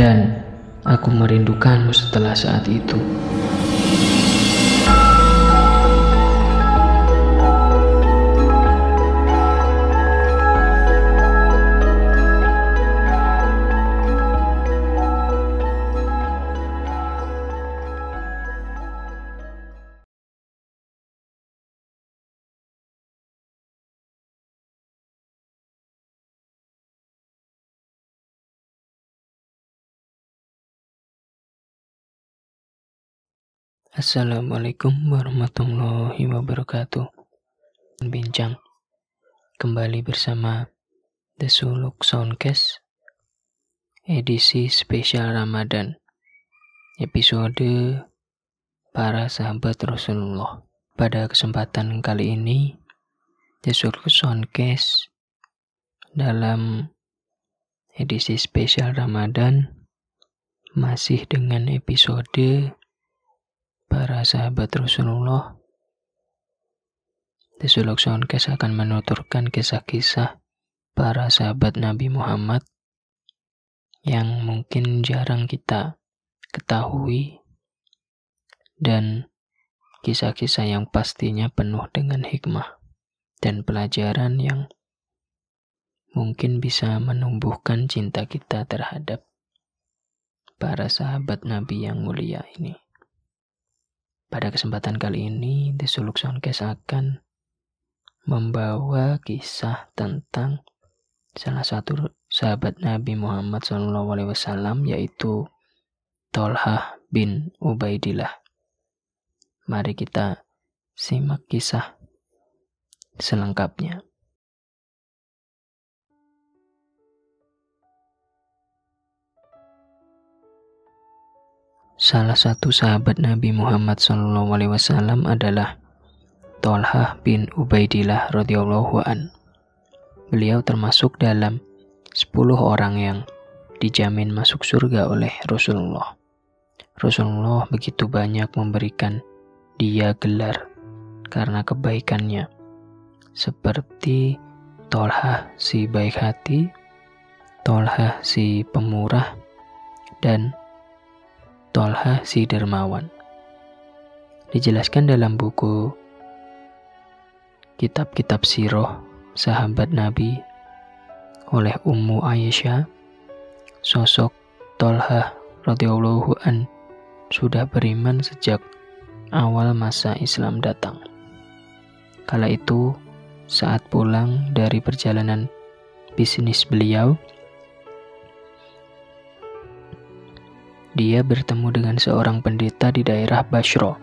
Dan aku merindukanmu setelah saat itu. Assalamualaikum warahmatullahi wabarakatuh. Bincang kembali bersama The Suluk Soundcast edisi spesial Ramadan episode para sahabat Rasulullah. Pada kesempatan kali ini The Suluk Soundcast dalam edisi spesial Ramadan masih dengan episode para sahabat Rasulullah, The Suluk Soundcast akan menuturkan kisah-kisah para sahabat Nabi Muhammad yang mungkin jarang kita ketahui dan kisah-kisah yang pastinya penuh dengan hikmah dan pelajaran yang mungkin bisa menumbuhkan cinta kita terhadap para sahabat Nabi yang mulia ini. Pada kesempatan kali ini, The Suluk Soundcast akan membawa kisah tentang salah satu sahabat Nabi Muhammad SAW yaitu Tolhah bin Ubaidillah. Mari kita simak kisah selengkapnya. Salah satu sahabat Nabi Muhammad SAW adalah Tolhah bin Ubaidillah radhiyallahu an. Beliau termasuk dalam 10 orang yang dijamin masuk surga oleh Rasulullah. Rasulullah begitu banyak memberikan dia gelar karena kebaikannya. Seperti Tolhah si baik hati, Tolhah si pemurah, dan Tolha si dermawan. Dijelaskan dalam buku kitab-kitab siroh sahabat Nabi oleh Ummu Aisyah, sosok Tolha radhiyallahu an sudah beriman sejak awal masa Islam datang. Kala itu, saat pulang dari perjalanan bisnis beliau, dia bertemu dengan seorang pendeta di daerah Bashro.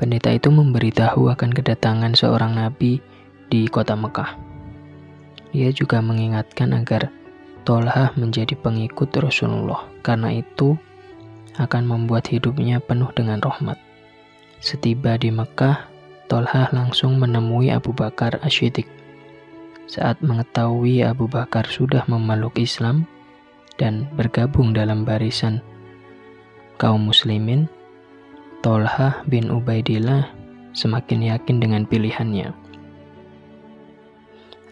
Pendeta itu memberitahu akan kedatangan seorang nabi di kota Mekah. Dia juga mengingatkan agar Tolhah menjadi pengikut Rasulullah, karena itu akan membuat hidupnya penuh dengan rahmat. Setiba di Mekah, Tolhah langsung menemui Abu Bakar Ashidik. Saat mengetahui Abu Bakar sudah memeluk Islam, dan bergabung dalam barisan kaum muslimin, Tolhah bin Ubaidillah semakin yakin dengan pilihannya.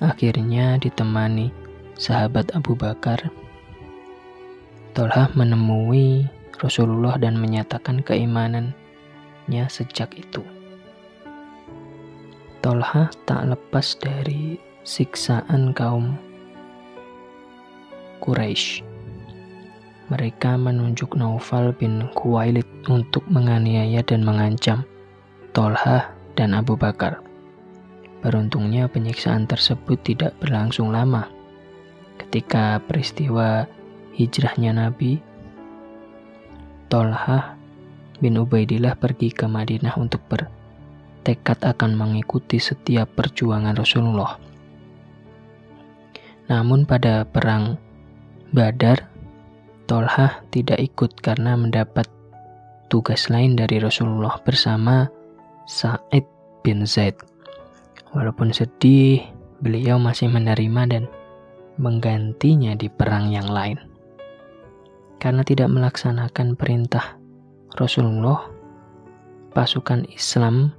Akhirnya ditemani sahabat Abu Bakar, Tolhah menemui Rasulullah dan menyatakan keimanannya sejak itu. Tolhah tak lepas dari siksaan kaum Quraisy mereka menunjuk Naufal bin Khuwailid untuk menganiaya dan mengancam Tolhah dan Abu Bakar. Beruntungnya penyiksaan tersebut tidak berlangsung lama. Ketika peristiwa hijrahnya Nabi, Tolhah bin Ubaidillah pergi ke Madinah untuk bertekad akan mengikuti setiap perjuangan Rasulullah. Namun pada perang Badar, Tolhah tidak ikut karena mendapat tugas lain dari Rasulullah bersama Sa'id bin Zaid. Walaupun sedih, beliau masih menerima dan menggantinya di perang yang lain. Karena tidak melaksanakan perintah Rasulullah, pasukan Islam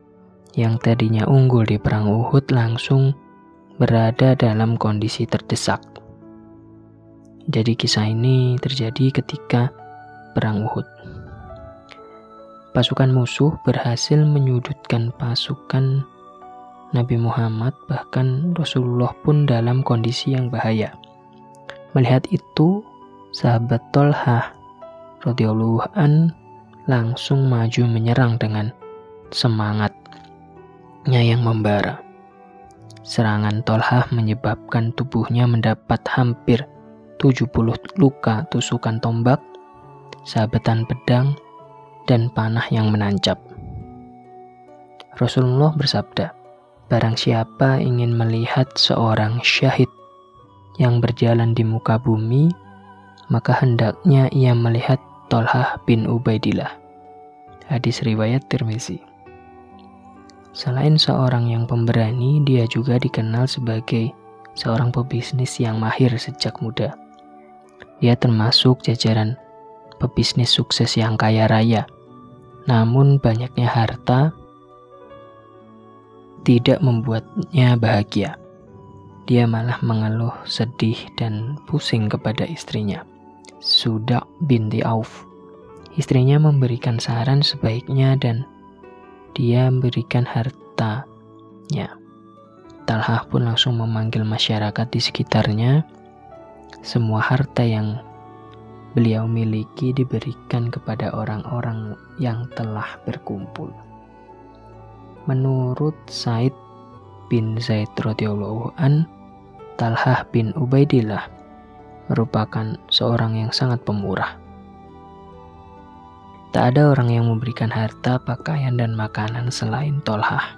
yang tadinya unggul di perang Uhud langsung berada dalam kondisi terdesak. Jadi kisah ini terjadi ketika perang Uhud. Pasukan musuh berhasil menyudutkan pasukan Nabi Muhammad bahkan Rasulullah pun dalam kondisi yang bahaya. Melihat itu, sahabat Tolhah radhiyallahu an langsung maju menyerang dengan semangatnya yang membara. Serangan Tolhah menyebabkan tubuhnya mendapat hampir 70 luka tusukan tombak, sabetan pedang, dan panah yang menancap. Rasulullah bersabda, Barang siapa ingin melihat seorang syahid yang berjalan di muka bumi, maka hendaknya ia melihat Tolhah bin Ubaidillah. Hadis riwayat Tirmizi. Selain seorang yang pemberani, dia juga dikenal sebagai seorang pebisnis yang mahir sejak muda. Dia termasuk jajaran pebisnis sukses yang kaya raya. Namun banyaknya harta tidak membuatnya bahagia. Dia malah mengeluh sedih dan pusing kepada istrinya. Sudak binti Auf. Istrinya memberikan saran sebaiknya dan dia memberikan hartanya. Talhah pun langsung memanggil masyarakat di sekitarnya. Semua harta yang beliau miliki diberikan kepada orang-orang yang telah berkumpul. Menurut Said bin Zaid radhiyallahu an, Talhah bin Ubaidillah merupakan seorang yang sangat pemurah. Tak ada orang yang memberikan harta, pakaian, dan makanan selain Tolhah.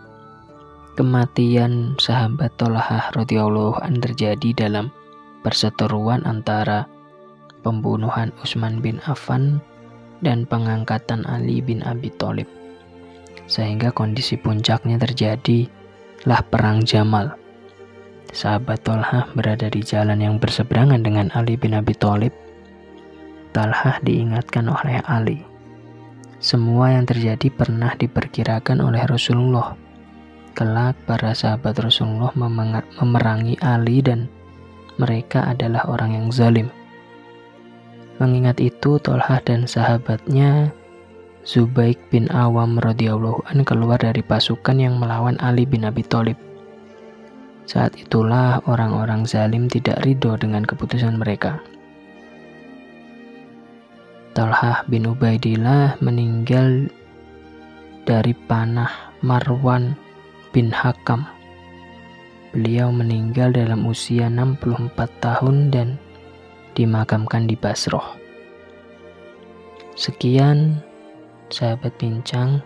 Kematian sahabat Tolhah radhiyallahu an terjadi dalam perseteruan antara pembunuhan Utsman bin Affan dan pengangkatan Ali bin Abi Thalib. Sehingga kondisi puncaknya terjadi lah perang Jamal Sahabat Tolhah berada di jalan yang berseberangan dengan Ali bin Abi Thalib. Talhah diingatkan oleh Ali. Semua yang terjadi pernah diperkirakan oleh Rasulullah. Kelak para sahabat Rasulullah memerangi Ali dan mereka adalah orang yang zalim. Mengingat itu, Tolhah dan sahabatnya Zubaik bin Awam radhiyallahu an keluar dari pasukan yang melawan Ali bin Abi Thalib. Saat itulah orang-orang zalim tidak ridho dengan keputusan mereka. Talhah bin Ubaidillah meninggal dari panah Marwan bin Hakam. Beliau meninggal dalam usia 64 tahun dan dimakamkan di Basroh. Sekian sahabat bincang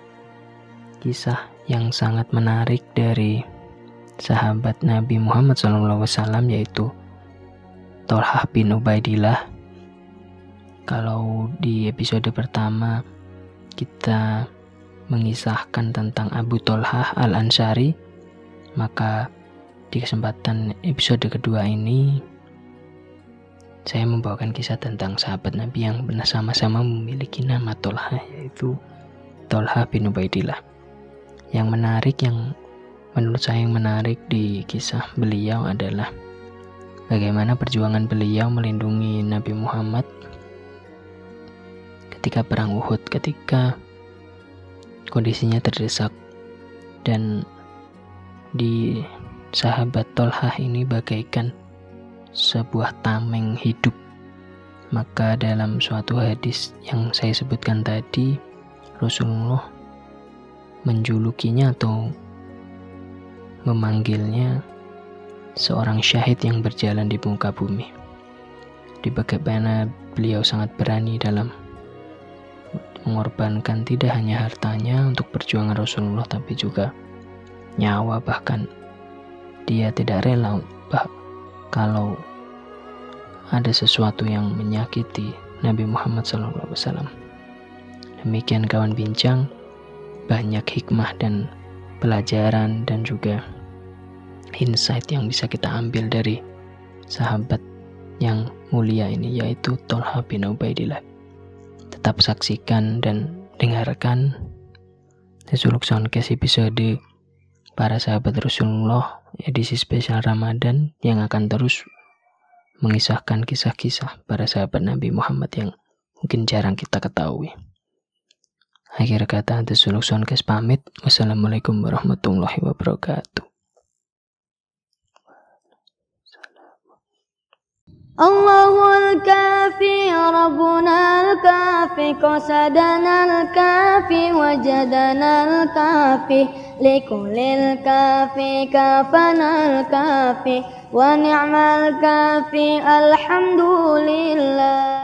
kisah yang sangat menarik dari sahabat Nabi Muhammad SAW yaitu Tolhah bin Ubaidillah. Kalau di episode pertama kita mengisahkan tentang Abu Tolhah al-Ansari, maka di kesempatan episode kedua ini saya membawakan kisah tentang sahabat Nabi yang benar sama-sama memiliki nama Tolhah yaitu Tolhah bin Ubaidillah. Yang menarik yang menurut saya yang menarik di kisah beliau adalah bagaimana perjuangan beliau melindungi Nabi Muhammad ketika perang Uhud, ketika kondisinya terdesak dan di sahabat Tolhah ini bagaikan sebuah tameng hidup. Maka dalam suatu hadis yang saya sebutkan tadi, Rasulullah menjulukinya atau memanggilnya seorang syahid yang berjalan di muka bumi. Di bagaimana beliau sangat berani dalam mengorbankan tidak hanya hartanya untuk perjuangan Rasulullah tapi juga nyawa bahkan dia tidak rela bah, kalau ada sesuatu yang menyakiti Nabi Muhammad SAW. Demikian kawan bincang, banyak hikmah dan pelajaran dan juga insight yang bisa kita ambil dari sahabat yang mulia ini yaitu Tolha bin Ubaidillah. Tetap saksikan dan dengarkan Suluk Soundcast episode para sahabat Rasulullah edisi spesial Ramadan yang akan terus mengisahkan kisah-kisah para sahabat Nabi Muhammad yang mungkin jarang kita ketahui. Akhir kata, The Suluk Sonkes pamit. Wassalamualaikum warahmatullahi wabarakatuh. الله الكافي ربنا الكافي قصدنا الكافي وجدنا الكافي لكل الكافي كافنا الكافي ونعم الكافي الحمد لله.